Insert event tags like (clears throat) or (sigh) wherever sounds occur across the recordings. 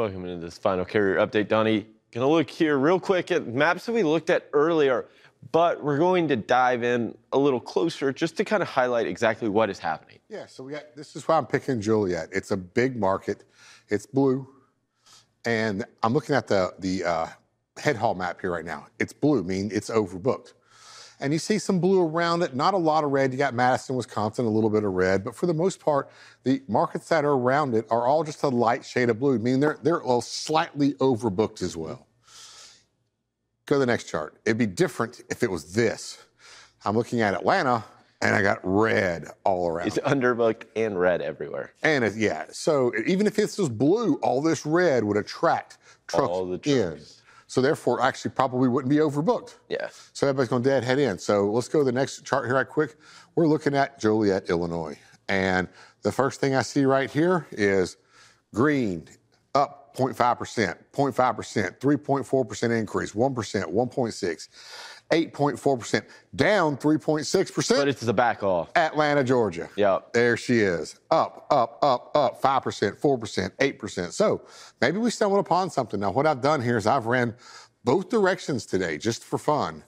Welcome into this final carrier update, Donny. Gonna look here real quick at maps that we looked at earlier, but we're going to dive in a little closer just to kind of highlight exactly what is happening. Yeah, so we got this is why I'm picking Joliet. It's a big market. It's blue, and I'm looking at the the uh, head haul map here right now. It's blue, meaning it's overbooked. And you see some blue around it, not a lot of red. You got Madison, Wisconsin, a little bit of red, but for the most part, the markets that are around it are all just a light shade of blue, meaning they're they're all slightly overbooked as well. Go to the next chart. It'd be different if it was this. I'm looking at Atlanta, and I got red all around. It's underbooked and red everywhere. And it, yeah, so even if this was blue, all this red would attract trucks All the in. So therefore, actually, probably wouldn't be overbooked. Yeah. So everybody's going to dead head in. So let's go to the next chart here right quick. We're looking at Joliet, Illinois. And the first thing I see right here is green up 0.5%, 0.5%, 3.4% increase, 1%, 1.6, 8.4%, down 3.6%. But it's the back off. Atlanta, Georgia. Yep. There she is. Up, up, up, up, 5%, 4%, 8%. So maybe we stumbled upon something. Now, what I've done here is I've ran both directions today just for fun.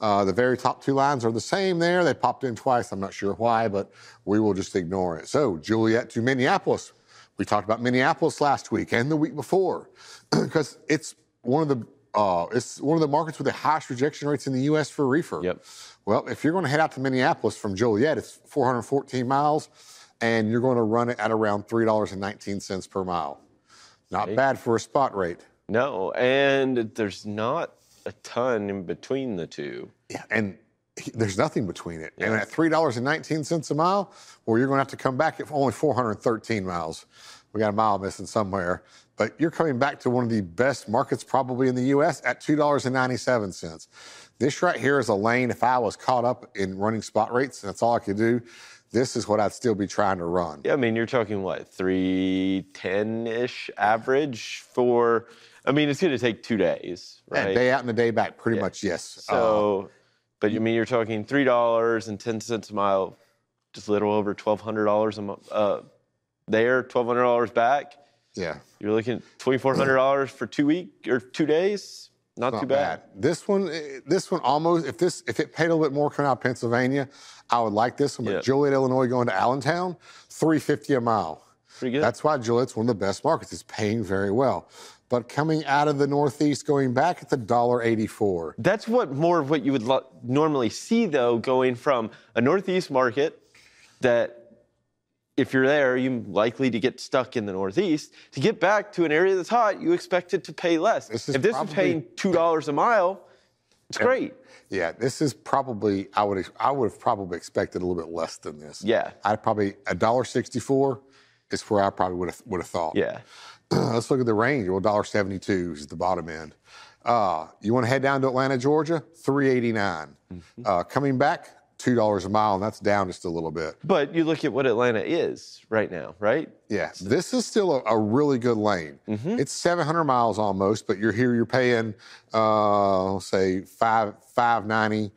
Uh, the very top two lines are the same there. They popped in twice. I'm not sure why, but we will just ignore it. So, Joliet to Minneapolis. We talked about Minneapolis last week and the week before (clears throat) because it's one of the uh, it's one of the markets with the highest rejection rates in the U.S. for reefer. Yep. Well, if you're going to head out to Minneapolis from Joliet, it's 414 miles, and you're going to run it at around $3.19 per mile. Not bad for a spot rate. No, and there's not a ton in between the two. Yeah, and there's nothing between it. And at $3.19 a mile, well, you're going to have to come back at only 413 miles. We got a mile missing somewhere. But you're coming back to one of the best markets probably in the U.S. at $2.97. This right here is a lane. If I was caught up in running spot rates, and that's all I could do, this is what I'd still be trying to run. Yeah, I mean, you're talking what, 310 ish average for, I mean, it's going to take two days, Yeah, right? Day out and a day back, pretty Yeah. much, yes. Uh, So, but you mean, you're talking $3.10 a mile, just a little over $1,200 a month uh, there, $1,200 back. yeah. You're looking at $2,400 for two week or two days. Not, Not too bad. This one, eh, this one almost. If this, if it paid a little bit more coming out of Pennsylvania, I would like this one. But Yeah. Joliet, Illinois, going to Allentown, three fifty a mile. Pretty good. That's why Joliet's one of the best markets. It's paying very well. But coming out of the Northeast, going back, at the dollar eighty-four. That's what more of what you would lo- normally see, though, going from a Northeast market that if you're there, you're likely to get stuck in the Northeast. To get back to an area that's hot, you expect it to pay less. This is if this was probably- paying $2 a mile, it's great. Yeah, this is probably. I would. I would have probably expected a little bit less than this. Yeah. I'd probably a dollar sixty-four is where I probably would have would have thought. Yeah. (clears throat) Let's look at the range. Well, dollar seventy-two is the bottom end. Uh, you want to head down to Atlanta, Georgia? Three eighty-nine. Mm-hmm. Uh, coming back, two dollars a mile, and that's down just a little bit. But you look at what Atlanta is right now, right? Yeah, this is still a, a really good lane. Mm-hmm. It's seven hundred miles almost, but you're here. You're paying, uh, say five five ninety,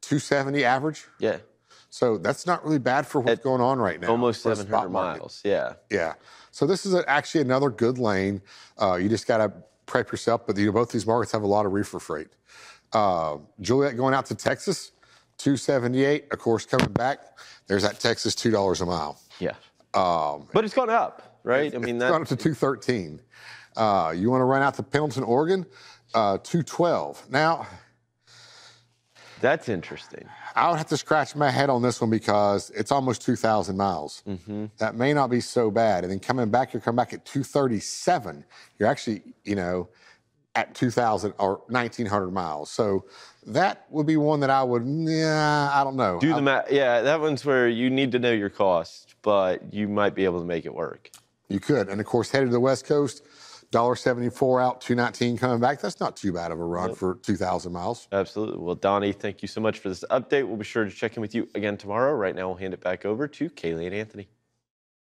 two seventy average. Yeah. So that's not really bad for what's At going on right now. Almost for a spot 700 miles. Yeah. Yeah. So this is a, actually another good lane. Uh, you just got to prep yourself. But you know, both these markets have a lot of reefer freight. Uh, Joliet going out to Texas, 278. Of course, coming back, there's that Texas $2 a mile. Yeah. but it's gone up, right? I mean, It's gone up to 213. Uh, you want to run out to Pendleton, Oregon, uh, 212. Now, that's interesting. I would have to scratch my head on this one because it's almost 2,000 miles. Mm-hmm. That may not be so bad. And then coming back, you're coming back at 237. You're actually, you know, at 2,000 or 1,900 miles. So that would be one that I would, yeah, I don't know. Do the math. Yeah, that one's where you need to know your cost, but you might be able to make it work. You could. And of course, headed to the West Coast, $1.74 out, 219 coming back. That's not too bad of a run for 2,000 miles. Absolutely. Well, Donny, thank you so much for this update. We'll be sure to check in with you again tomorrow. Right now, we'll hand it back over to Kaylee and Anthony.